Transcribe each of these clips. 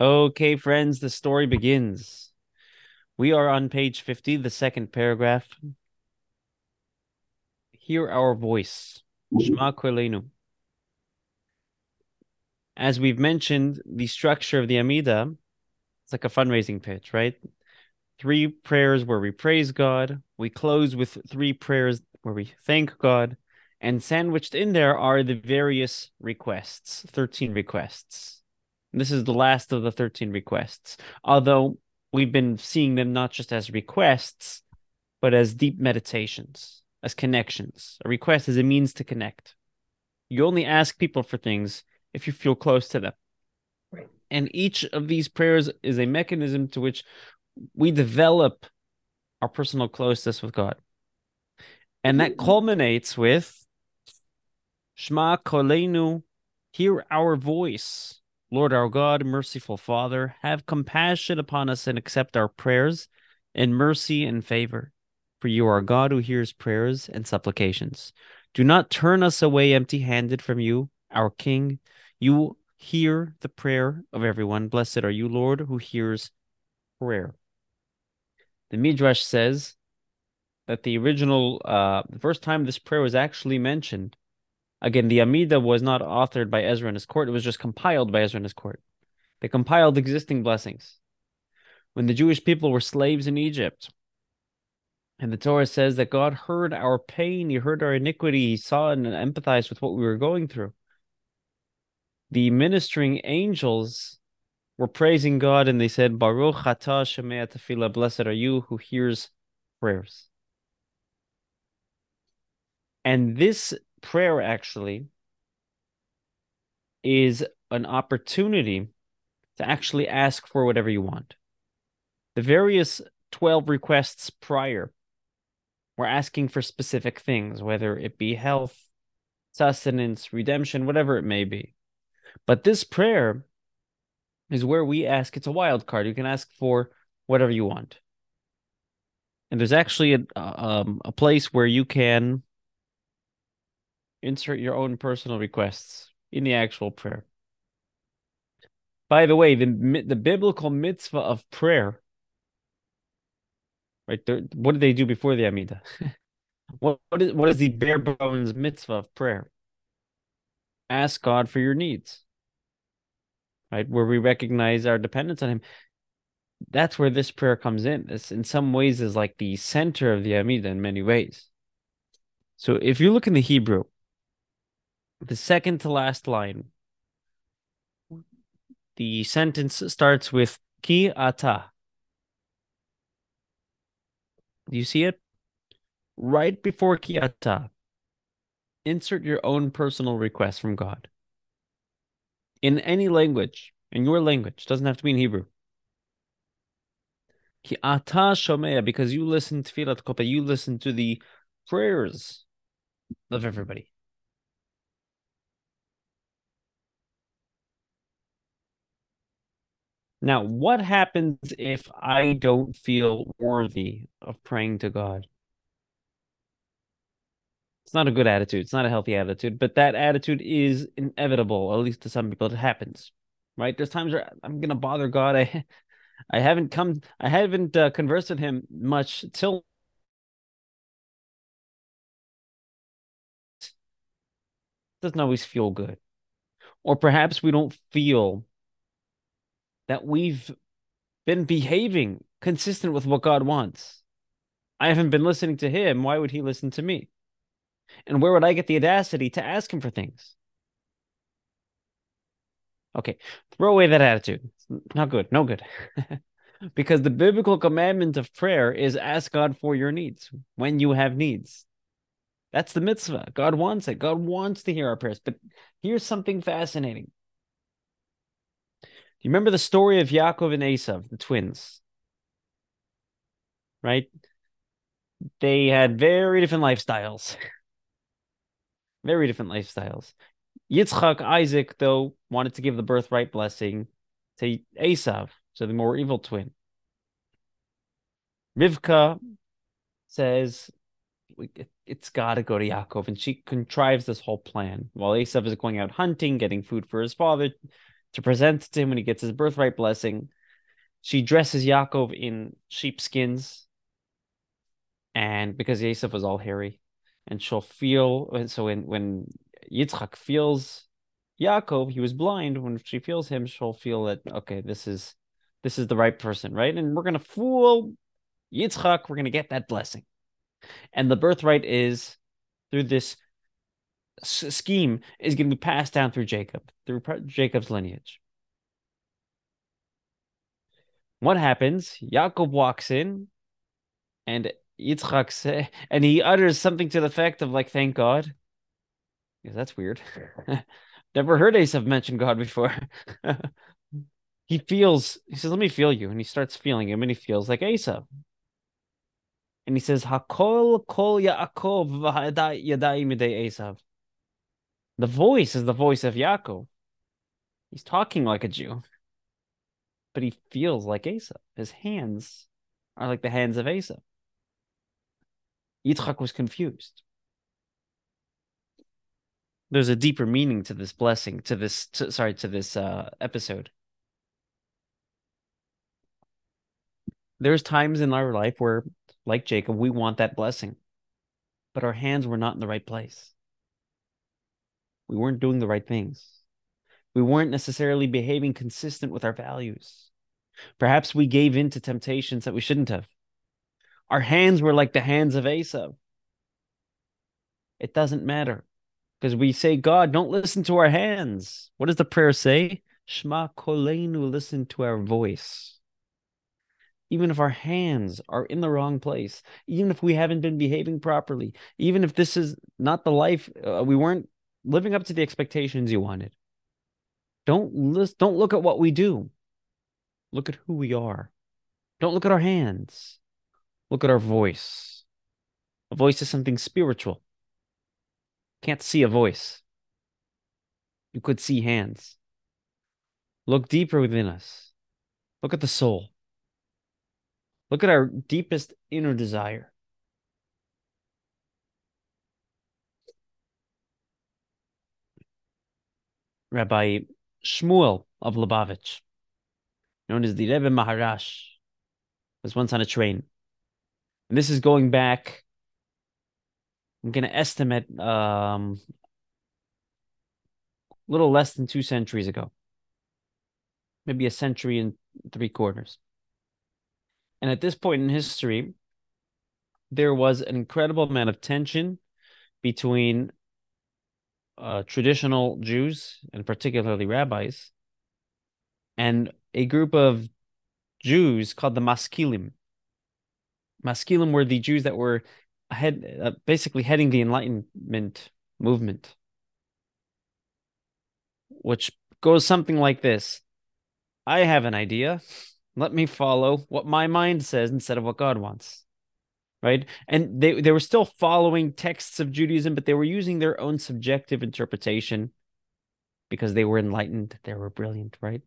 Okay, friends, the story begins. We are on page 50, the second paragraph. Hear our voice. Shema Kolenu. As we've mentioned, the structure of the Amida, it's like a fundraising pitch, right? Three prayers where we praise God. We close with three prayers where we thank God. And sandwiched in there are the various requests, 13 requests. This is the last of the 13 requests. Although we've been seeing them not just as requests, but as deep meditations, as connections. A request is a means to connect. You only ask people for things if you feel close to them. Right. And each of these prayers is a mechanism to which we develop our personal closeness with God. And that mm-hmm. culminates with Shema Kolenu, hear our voice. Lord our God, merciful Father, have compassion upon us and accept our prayers in mercy and favor. For you are God who hears prayers and supplications. Do not turn us away empty handed from you, our King. You hear the prayer of everyone. Blessed are you, Lord, who hears prayer. The Midrash says that the original, uh, the first time this prayer was actually mentioned Again, the Amida was not authored by Ezra and his court, it was just compiled by Ezra and his court. They compiled existing blessings. When the Jewish people were slaves in Egypt, and the Torah says that God heard our pain, He heard our iniquity, He saw and empathized with what we were going through. The ministering angels were praising God and they said, Baruch atah shemei tefillah, blessed are you who hears prayers. And this prayer actually is an opportunity to actually ask for whatever you want. The various 12 requests prior were asking for specific things, whether it be health, sustenance, redemption, whatever it may be. But this prayer is where we ask, it's a wild card. You can ask for whatever you want. And there's actually a, um, a place where you can insert your own personal requests in the actual prayer. By the way, the the biblical mitzvah of prayer, right? What did they do before the Amida? what what is what is the bare bones mitzvah of prayer? Ask God for your needs, right? Where we recognize our dependence on Him. That's where this prayer comes in. This, in some ways, is like the center of the Amida in many ways. So, if you look in the Hebrew, the second to last line. The sentence starts with ki ata. Do you see it? Right before ki ata, insert your own personal request from God. In any language, in your language, doesn't have to be in Hebrew. Ki ata shomea, because you listen to Filat Kopa, you listen to the prayers of everybody. Now, what happens if I don't feel worthy of praying to God? It's not a good attitude. It's not a healthy attitude, but that attitude is inevitable, at least to some people. It happens, right? There's times where I'm going to bother God. I, I haven't come, I haven't uh, conversed with him much till doesn't always feel good. Or perhaps we don't feel that we've been behaving consistent with what God wants. I haven't been listening to him. Why would he listen to me? And where would I get the audacity to ask him for things? Okay, throw away that attitude. Not good, no good. because the biblical commandment of prayer is ask God for your needs when you have needs. That's the mitzvah. God wants it. God wants to hear our prayers. But here's something fascinating you remember the story of Yaakov and Esav, the twins? Right? They had very different lifestyles. very different lifestyles. Yitzchak, Isaac, though, wanted to give the birthright blessing to Esav, so the more evil twin. Rivka says it, has got to go to Yaakov, and she contrives this whole plan while Esav is going out hunting, getting food for his father to present to him when he gets his birthright blessing. She dresses Yaakov in sheepskins, and because Yosef was all hairy, and she'll feel. And so when when Yitzchak feels Yaakov, he was blind. When she feels him, she'll feel that okay, this is this is the right person, right? And we're gonna fool Yitzchak. We're gonna get that blessing, and the birthright is through this scheme is going to be passed down through Jacob, through Jacob's lineage. What happens? Yaakov walks in, and Yitzchak say, and he utters something to the effect of like, "Thank God." Yeah, that's weird. Never heard Esav mention God before. he feels. He says, "Let me feel you," and he starts feeling him, and he feels like Esav. And he says, "Hakol kol Yaakov v'hadai yadai midei Esav." The voice is the voice of Yaakov. He's talking like a Jew, but he feels like Esav. His hands are like the hands of Esav. Yitzchak was confused. There's a deeper meaning to this blessing, to this, to, sorry, to this uh, episode. There's times in our life where, like Jacob, we want that blessing, but our hands were not in the right place. We weren't doing the right things. We weren't necessarily behaving consistent with our values. Perhaps we gave in to temptations that we shouldn't have. Our hands were like the hands of Esav. It doesn't matter because we say, God, don't listen to our hands. What does the prayer say? Shema kolenu, listen to our voice. Even if our hands are in the wrong place, even if we haven't been behaving properly, even if this is not the life uh, we weren't living up to the expectations you wanted. Don't list, don't look at what we do. Look at who we are. Don't look at our hands. Look at our voice. A voice is something spiritual. Can't see a voice. You could see hands. Look deeper within us. Look at the soul. Look at our deepest inner desire. Rabbi Shmuel of Lubavitch, known as the Rebbe Maharash, was once on a train. And this is going back, I'm going to estimate um, a little less than two centuries ago, maybe a century and three quarters. And at this point in history, there was an incredible amount of tension between uh, traditional Jews and particularly rabbis, and a group of Jews called the Maskilim. Maskilim were the Jews that were head, uh, basically heading the Enlightenment movement, which goes something like this I have an idea. Let me follow what my mind says instead of what God wants right? And they they were still following texts of Judaism, but they were using their own subjective interpretation because they were enlightened, they were brilliant, right?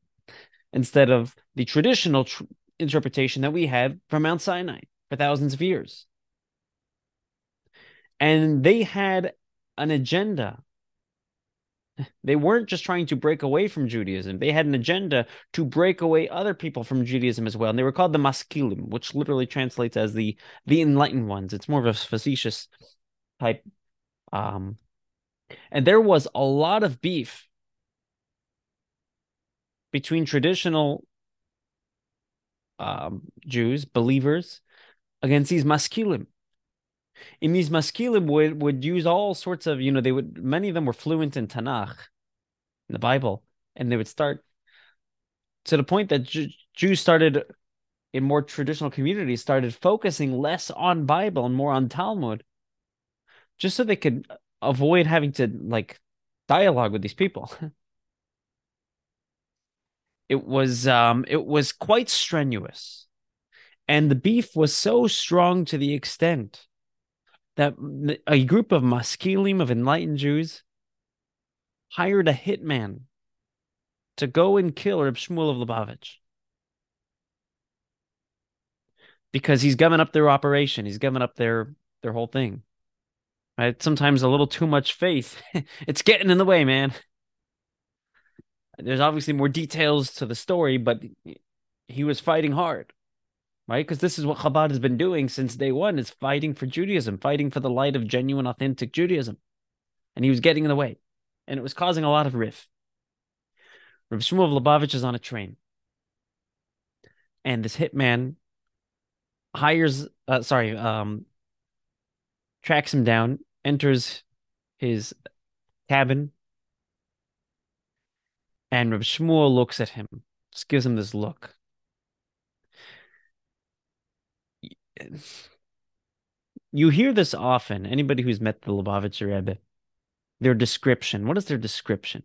Instead of the traditional tr- interpretation that we had from Mount Sinai for thousands of years. And they had an agenda they weren't just trying to break away from Judaism. They had an agenda to break away other people from Judaism as well. And they were called the Maskilim, which literally translates as the the enlightened ones. It's more of a facetious type. Um, and there was a lot of beef between traditional um, Jews, believers, against these Maskilim in these maskilim would would use all sorts of you know they would many of them were fluent in Tanakh, in the Bible, and they would start to the point that Jews started in more traditional communities started focusing less on Bible and more on Talmud, just so they could avoid having to like dialogue with these people. it was um it was quite strenuous and the beef was so strong to the extent that a group of maskilim of enlightened Jews hired a hitman to go and kill Reb Shmuel of Lubavitch because he's giving up their operation. He's giving up their their whole thing. Right? Sometimes a little too much faith. it's getting in the way, man. There's obviously more details to the story, but he was fighting hard, right? Because this is what Chabad has been doing since day one: is fighting for Judaism, fighting for the light of genuine, authentic Judaism, and he was getting in the way, and it was causing a lot of riff. Rav Shmuel Lubavitch is on a train, and this hitman hires, uh, sorry, um, tracks him down, enters his cabin, and Reb Shmuel looks at him, just gives him this look. You hear this often. Anybody who's met the Lubavitcher Rebbe, their description. What is their description?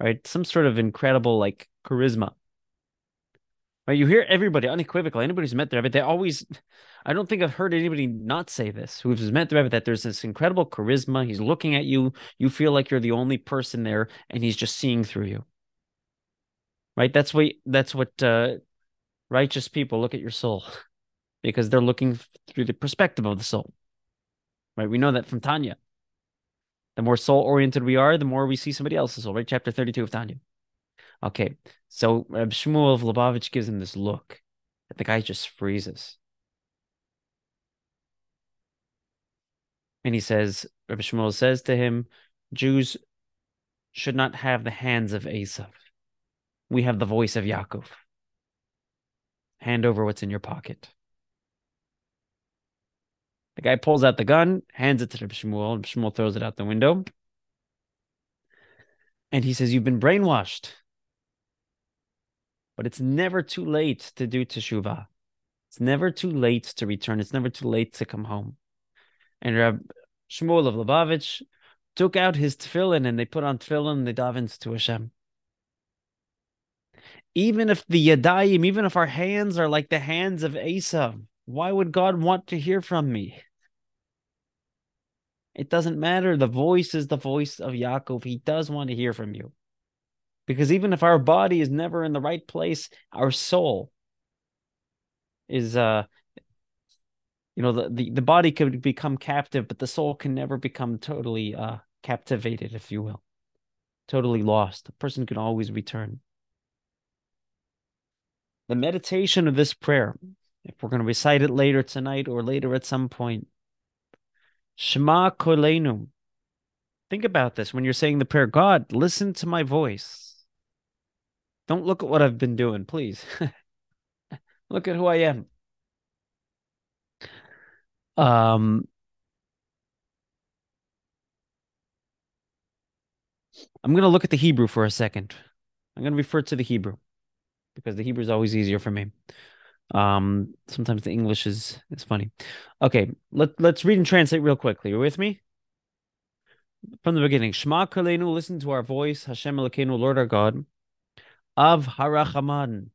Right, some sort of incredible like charisma. Right, you hear everybody unequivocally. Anybody who's met the Rebbe, they always. I don't think I've heard anybody not say this who's met the Rebbe that there's this incredible charisma. He's looking at you. You feel like you're the only person there, and he's just seeing through you. Right. That's what. That's what uh, righteous people look at your soul, because they're looking through the perspective of the soul. Right. We know that from Tanya. The more soul oriented we are, the more we see somebody else's soul. Right. Chapter thirty-two of Tanya. Okay, so Reb Shmuel of Lubavitch gives him this look that the guy just freezes. And he says, Reb Shmuel says to him, Jews should not have the hands of Esav. We have the voice of Yaakov. Hand over what's in your pocket. The guy pulls out the gun, hands it to Shmuel, and Shmuel throws it out the window. And he says, You've been brainwashed. But it's never too late to do teshuvah. It's never too late to return. It's never too late to come home. And Rab Shmuel of Lubavitch took out his tefillin and they put on tefillin and they davened to Hashem. Even if the yadayim, even if our hands are like the hands of Esav, why would God want to hear from me? It doesn't matter. The voice is the voice of Yaakov. He does want to hear from you. Because even if our body is never in the right place, our soul is uh you know the, the, the body could become captive, but the soul can never become totally uh captivated, if you will. Totally lost. A person can always return. The meditation of this prayer, if we're going to recite it later tonight or later at some point, Shema Kolenu. Think about this when you're saying the prayer God, listen to my voice. Don't look at what I've been doing, please. look at who I am. Um, I'm going to look at the Hebrew for a second. I'm going to refer to the Hebrew because the Hebrew is always easier for me. Um, sometimes the English is is funny. Okay, let let's read and translate real quickly. You with me? From the beginning, Shema Kolenu, listen to our voice, Hashem Elokeinu, Lord our God. Av Harachaman,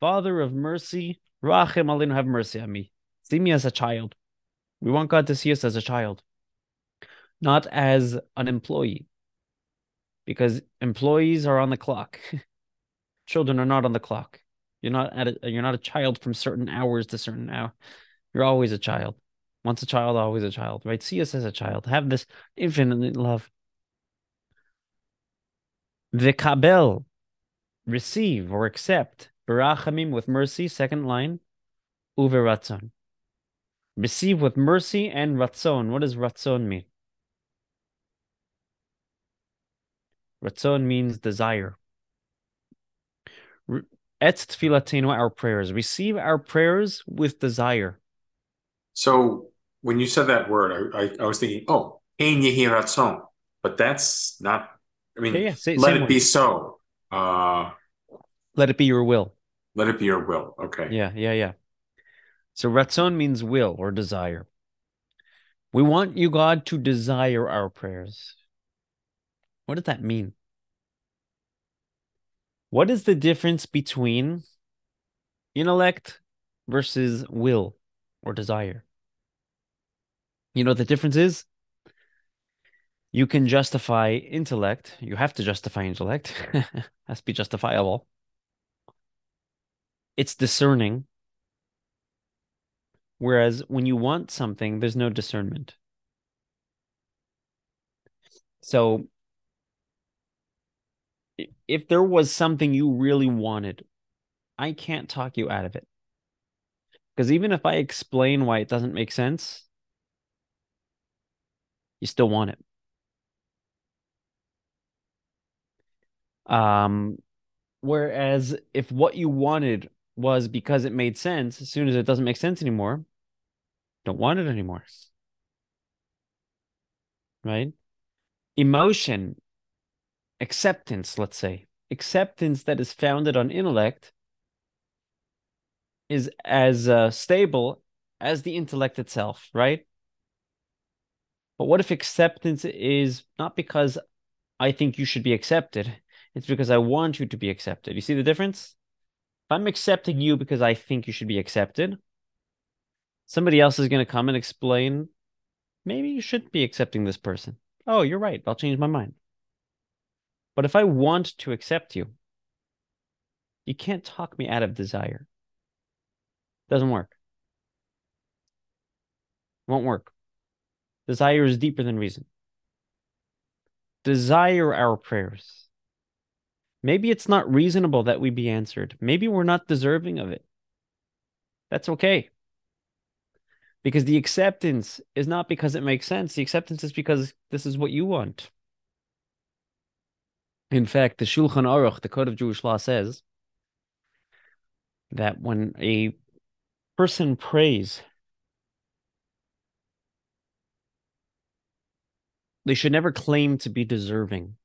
Father of mercy, Rachem Aleinu, have mercy on me. See me as a child. We want God to see us as a child, not as an employee, because employees are on the clock. Children are not on the clock. You're not at a, you're not a child from certain hours to certain hour. You're always a child. Once a child, always a child, right? See us as a child. Have this infinite love. The kabel receive or accept. Barachamim with mercy, second line. Uveratzon. Receive with mercy and ratzon. What does ratzon mean? Ratzon means desire. Et tfilatenu, our prayers. Receive our prayers with desire. So when you said that word, I, I, I was thinking, oh, ein yehi ratzon. But that's not, I mean, yeah, yeah. Say, let it way. be so. Uh, let it be your will. Let it be your will. Okay. Yeah, yeah, yeah. So ratzon means will or desire. We want you, God, to desire our prayers. What does that mean? What is the difference between intellect versus will or desire? You know the difference is? You can justify intellect. You have to justify intellect. has to be justifiable. It's discerning. Whereas when you want something, there's no discernment. So if there was something you really wanted, I can't talk you out of it. Because even if I explain why it doesn't make sense, you still want it. Um, whereas if what you wanted was because it made sense, as soon as it doesn't make sense anymore, don't want it anymore. Right? Emotion, acceptance, let's say, acceptance that is founded on intellect is as uh, stable as the intellect itself, right? But what if acceptance is not because I think you should be accepted, it's because I want you to be accepted. You see the difference? If I'm accepting you because I think you should be accepted, somebody else is going to come and explain maybe you shouldn't be accepting this person. Oh, you're right. I'll change my mind. But if I want to accept you, you can't talk me out of desire. Doesn't work. Won't work. Desire is deeper than reason. Desire our prayers. Maybe it's not reasonable that we be answered. Maybe we're not deserving of it. That's okay. Because the acceptance is not because it makes sense. The acceptance is because this is what you want. In fact, the Shulchan Aruch, the Code of Jewish Law, says that when a person prays, they should never claim to be deserving.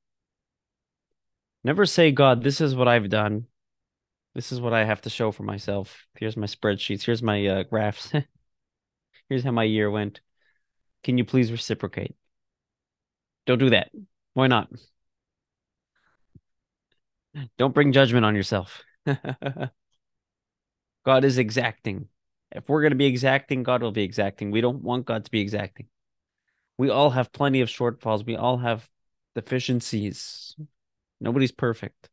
Never say, God, this is what I've done. This is what I have to show for myself. Here's my spreadsheets. Here's my uh, graphs. Here's how my year went. Can you please reciprocate? Don't do that. Why not? Don't bring judgment on yourself. God is exacting. If we're going to be exacting, God will be exacting. We don't want God to be exacting. We all have plenty of shortfalls. We all have deficiencies. Nobody's perfect.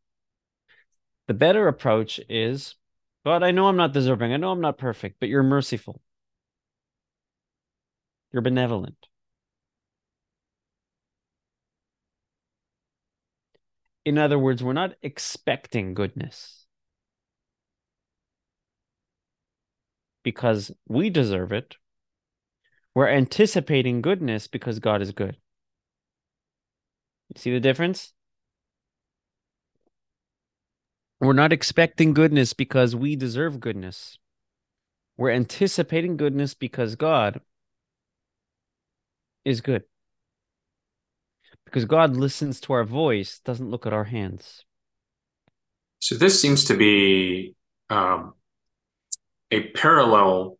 The better approach is God, I know I'm not deserving. I know I'm not perfect, but you're merciful. You're benevolent. In other words, we're not expecting goodness because we deserve it. We're anticipating goodness because God is good. You see the difference? We're not expecting goodness because we deserve goodness. We're anticipating goodness because God is good. Because God listens to our voice, doesn't look at our hands. So this seems to be um, a parallel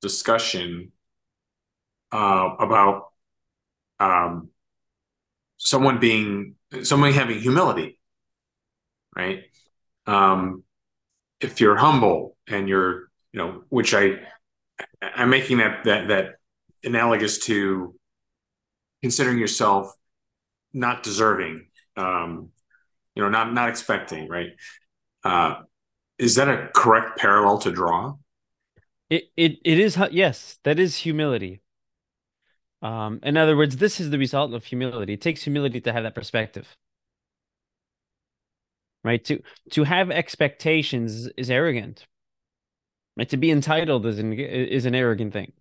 discussion uh, about um, someone being someone having humility, right? Um, if you're humble and you're, you know, which I I'm making that that that analogous to considering yourself not deserving, um, you know, not not expecting, right? Uh, is that a correct parallel to draw? It it it is yes, that is humility. Um, in other words, this is the result of humility. It takes humility to have that perspective. Right? To to have expectations is arrogant. Right? To be entitled is an is an arrogant thing.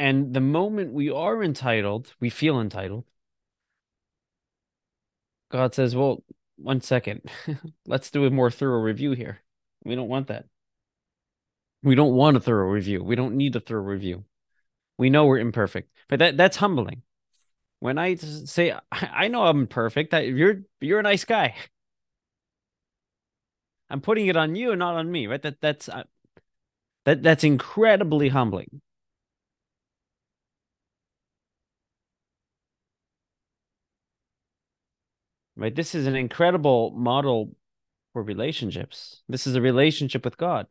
And the moment we are entitled, we feel entitled. God says, well, one second. Let's do a more thorough review here. We don't want that. We don't want a thorough review. We don't need a thorough review. We know we're imperfect, but that that's humbling. When I say I know I'm perfect, that you're you're a nice guy. I'm putting it on you, not on me, right? That that's uh, that that's incredibly humbling. Right? This is an incredible model for relationships. This is a relationship with God.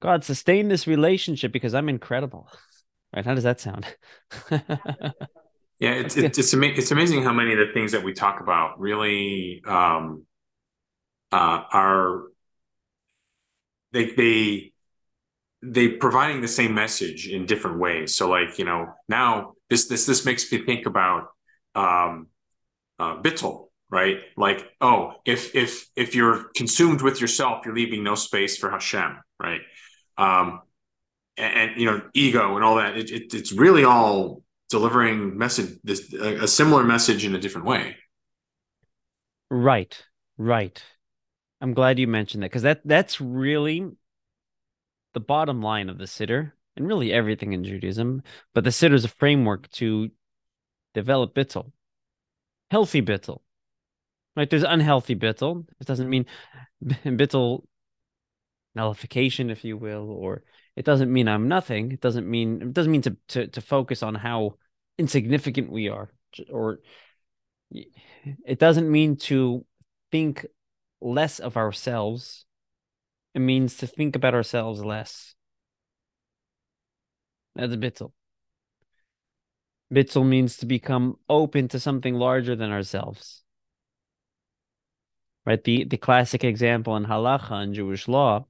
God, sustain this relationship because I'm incredible. Right? How does that sound? yeah, it's it's it's, ama- it's, amazing how many of the things that we talk about really um, uh, are they they they providing the same message in different ways. So, like you know, now this this this makes me think about um, uh, right? Like, oh, if if if you're consumed with yourself, you're leaving no space for Hashem, right? Um, and, and you know, ego and all that. It, it, it's really all delivering message this a, a similar message in a different way. Right, right. I'm glad you mentioned that because that that's really the bottom line of the siddur and really everything in Judaism. But the siddur is a framework to develop bittul, healthy bittul. Right? There's unhealthy bittul. It doesn't mean bittul nullification, if you will, or it doesn't mean I'm nothing. It doesn't mean it doesn't mean to to to focus on how insignificant we are, or it doesn't mean to think less of ourselves. It means to think about ourselves less. That's a bittul. Bittul means to become open to something larger than ourselves. Right? The the classic example in halacha in Jewish law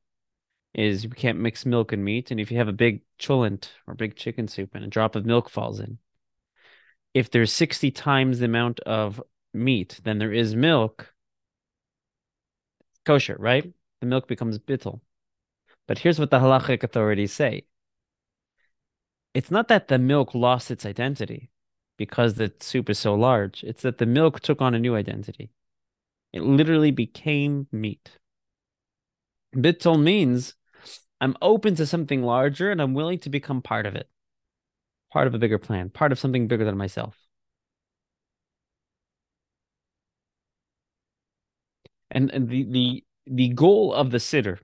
is you can't mix milk and meat. And if you have a big cholent or big chicken soup and a drop of milk falls in, if there's 60 times the amount of meat than there is milk, kosher, right? The milk becomes bittul. But here's what the halachic authorities say. It's not that the milk lost its identity because the soup is so large. It's that the milk took on a new identity. It literally became meat. Bittul means I'm open to something larger and I'm willing to become part of it, part of a bigger plan, part of something bigger than myself. And, and the, the the goal of the siddur,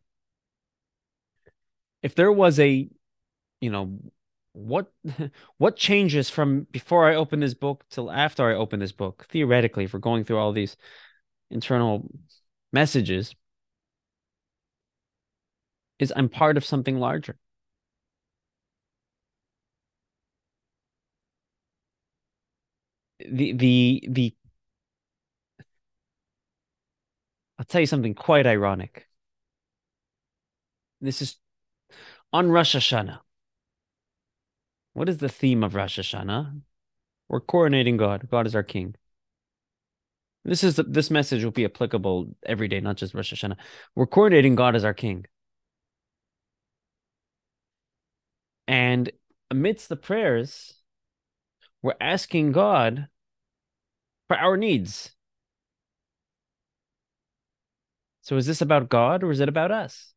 if there was a, you know, what what changes from before I open this book till after I open this book, theoretically, we're going through all these internal messages, is I'm part of something larger. The the the I'll tell you something quite ironic. This is on Rosh Hashanah. What is the theme of Rosh Hashanah? We're coronating God. God is our king. This is this message will be applicable every day, not just Rosh Hashanah. We're coronating God as our king. And amidst the prayers, we're asking God for our needs. So is this about God or is it about us?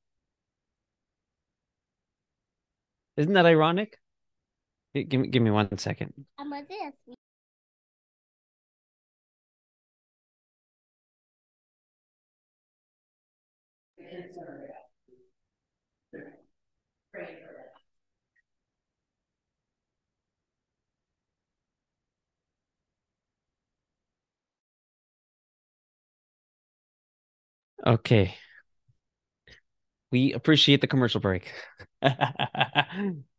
Isn't that ironic? Give me, give me one second. I'm this. Okay. We appreciate the commercial break.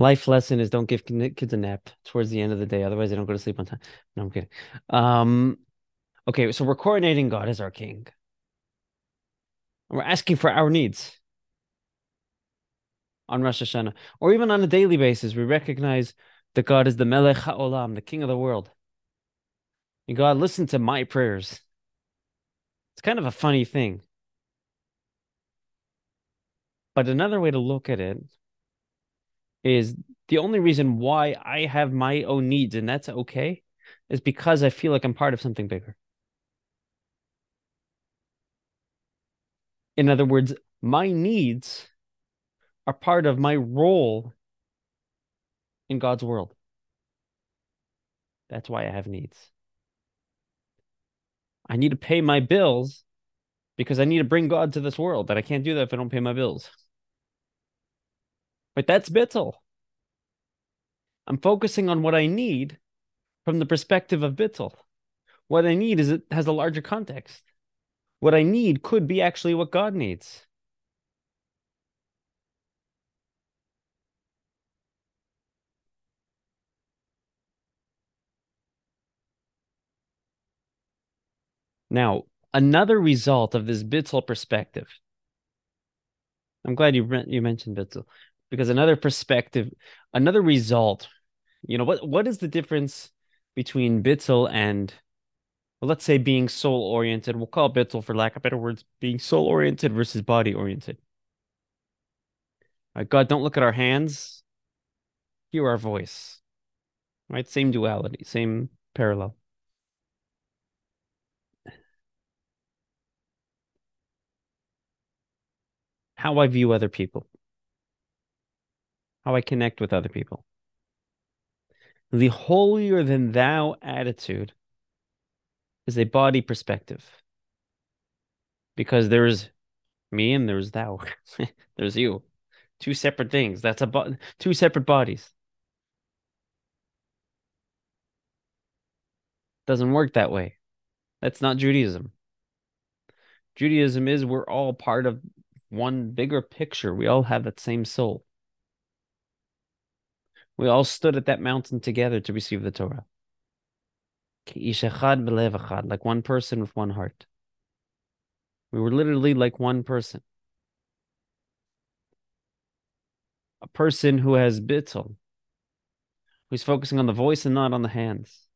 Life lesson is don't give kids a nap towards the end of the day. Otherwise, they don't go to sleep on time. No, I'm kidding. Um, okay, so we're coordinating God as our king. And we're asking for our needs on Rosh Hashanah, or even on a daily basis. We recognize that God is the Melech HaOlam, the King of the world. And God, listen to my prayers. It's kind of a funny thing. But another way to look at it is the only reason why I have my own needs, and that's okay, is because I feel like I'm part of something bigger. In other words, my needs are part of my role in God's world. That's why I have needs. I need to pay my bills because I need to bring God to this world. That I can't do that if I don't pay my bills. But that's bittul. I'm focusing on what I need from the perspective of bittul. What I need is it has a larger context. What I need could be actually what God needs. Now, another result of this Bittul perspective. I'm glad you you mentioned Bittul. Because another perspective, another result, you know, what what is the difference between bittul and well, let's say being soul oriented. We'll call bittul for lack of better words, being soul oriented versus body oriented. Right, God, don't look at our hands. Hear our voice. Right? Same duality, same parallel. How I view other people how I connect with other people. The holier than thou attitude is a body perspective because there's me and there's thou. there's you. Two separate things. That's a bo- two separate bodies. Doesn't work that way. That's not Judaism. Judaism is we're all part of one bigger picture. We all have that same soul. We all stood at that mountain together to receive the Torah. Like one person with one heart. We were literally like one person. A person who has bittul, who's focusing on the voice and not on the hands,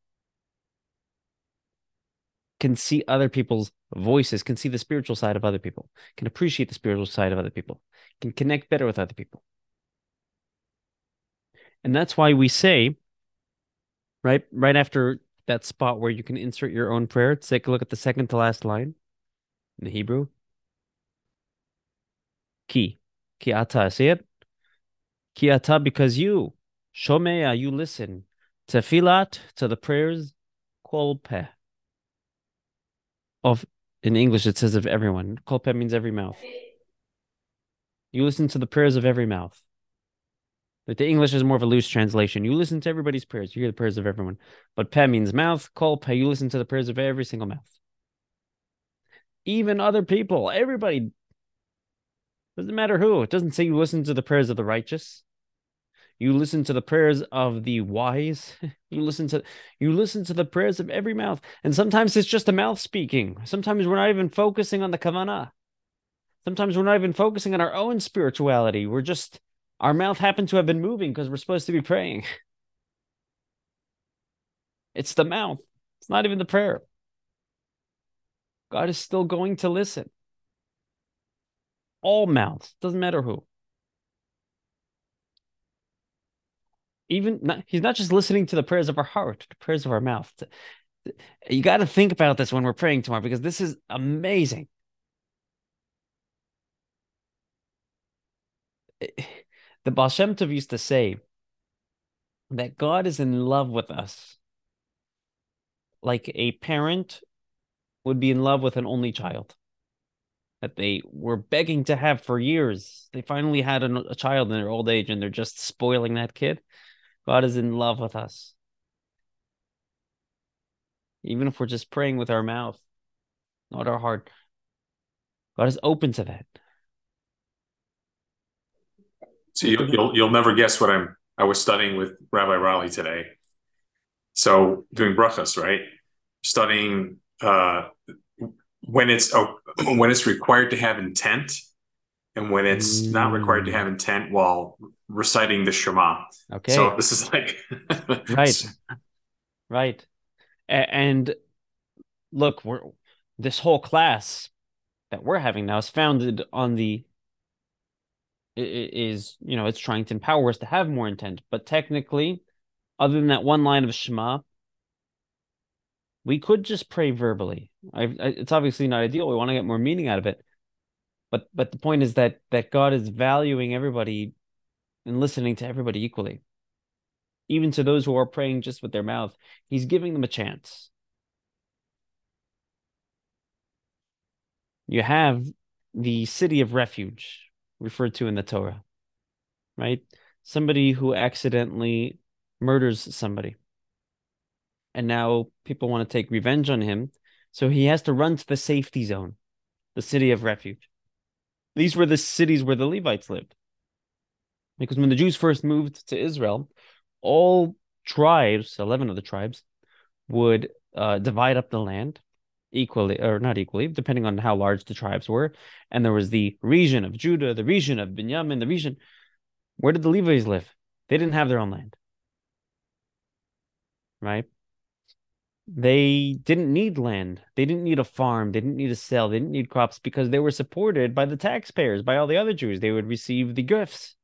can see other people's voices, can see the spiritual side of other people, can appreciate the spiritual side of other people, can connect better with other people. And that's why we say, right, right after that spot where you can insert your own prayer, take a look at the second to last line in the Hebrew. Ki. Ki ata. See it? Ki ata, because you, shomea, you listen. Tefilat, to the prayers, kol peh. Of, in English, it says of everyone. Kol peh means every mouth. You listen to the prayers of every mouth. But the English is more of a loose translation. You listen to everybody's prayers. You hear the prayers of everyone. But pe means mouth. Kol pe, you listen to the prayers of every single mouth. Even other people, everybody. Doesn't matter who. It doesn't say you listen to the prayers of the righteous. You listen to the prayers of the wise. You listen to you listen to the prayers of every mouth. And sometimes it's just a mouth speaking. Sometimes we're not even focusing on the kavanah. Sometimes we're not even focusing on our own spirituality. We're just our mouth happened to have been moving because we're supposed to be praying. It's the mouth. It's not even the prayer. God is still going to listen. All mouths, doesn't matter who. Even not, he's not just listening to the prayers of our heart, the prayers of our mouth. You got to think about this when we're praying tomorrow because this is amazing. Eh, The Baal Shem Tov used to say that God is in love with us like a parent would be in love with an only child that they were begging to have for years. They finally had a, a child in their old age and they're just spoiling that kid. God is in love with us. Even if we're just praying with our mouth, not our heart, God is open to that. So you, will you'll, you'll never guess what I'm. I was studying with Rabbi Raleigh today. So doing brachas, right? Studying uh, when it's oh, when it's required to have intent, and when it's mm. not required to have intent while reciting the Shema. Okay. So this is like right, right, and look, we're this whole class that we're having now is founded on the is you know it's trying to empower us to have more intent. But technically other than that one line of shema we could just pray verbally. I, it's obviously not ideal. We want to get more meaning out of it. But but the point is that that god is valuing everybody and listening to everybody equally. Even to those who are praying just with their mouth he's giving them a chance. You have the city of refuge referred to in the Torah, right? Somebody who accidentally murders somebody. And now people want to take revenge on him. So he has to run to the safety zone, the city of refuge. These were the cities where the Levites lived. Because when the Jews first moved to Israel, all tribes, 11 of the tribes, would uh, divide up the land equally or not equally, depending on how large the tribes were. And there was the region of Judah, the region of Binyamin, the region. Where did the Levites live? They didn't have their own land. Right? They didn't need land. They didn't need a farm. They didn't need to sell. They didn't need crops because they were supported by the taxpayers, by all the other Jews. They would receive the gifts,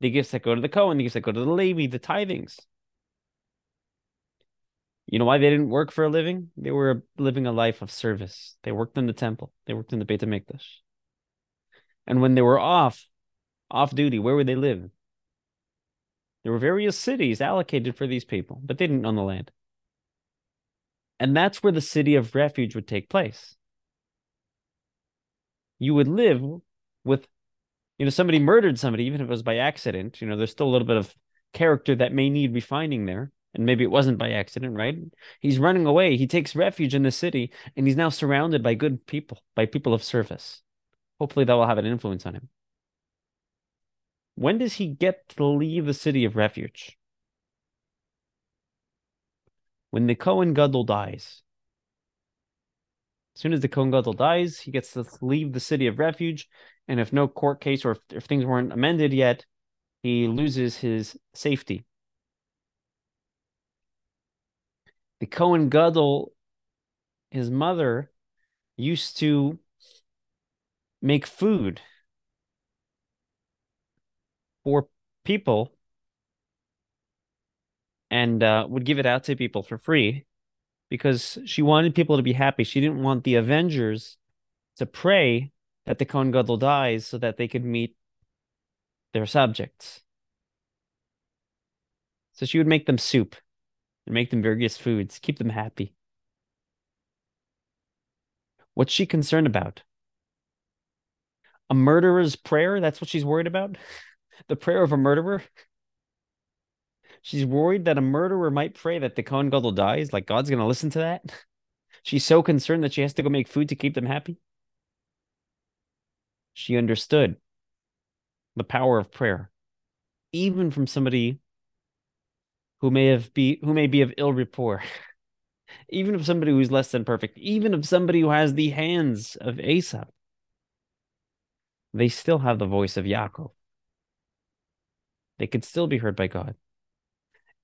the gifts that go to the Cohen, the gifts that go to the Levi, the tithings. You know why they didn't work for a living? They were living a life of service. They worked in the temple. They worked in the Beit HaMikdash. And when they were off, off duty, where would they live? There were various cities allocated for these people, but they didn't own the land. And that's where the city of refuge would take place. You would live with, you know, somebody murdered somebody, even if it was by accident. You know, there's still a little bit of character that may need refining there. And maybe it wasn't by accident, right? He's running away. He takes refuge in the city and he's now surrounded by good people, by people of service. Hopefully, that will have an influence on him. When does he get to leave the city of refuge? when the Cohen Gadol dies. As soon as the Cohen Gadol dies, he gets to leave the city of refuge. And if no court case or if, if things weren't amended yet, he loses his safety. The Cohen Gadol, his mother, used to make food for people and uh, would give it out to people for free because she wanted people to be happy. She didn't want the Avengers to pray that the Kohen Gadol dies so that they could meet their subjects. So she would make them soup and make them various foods, keep them happy. What's she concerned about? A murderer's prayer? That's what she's worried about? The prayer of a murderer? She's worried that a murderer might pray that the Kohen Gadol dies. Like God's going to listen to that. She's so concerned that she has to go make food to keep them happy. She understood the power of prayer, even from somebody who may have be who may be of ill rapport, even of somebody who's less than perfect, even of somebody who has the hands of Esav. They still have the voice of Yaakov. They could still be heard by God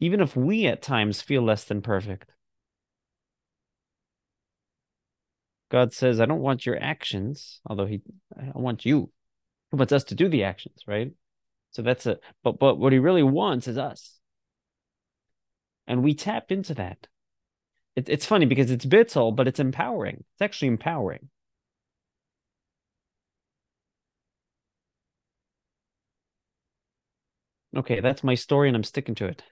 even if we at times feel less than perfect. God says, I don't want your actions, although he I want you. He wants us to do the actions, right? So that's a but but what he really wants is us. And we tap into that. It, it's funny because it's bittul, but it's empowering. It's actually empowering. Okay, that's my story and I'm sticking to it.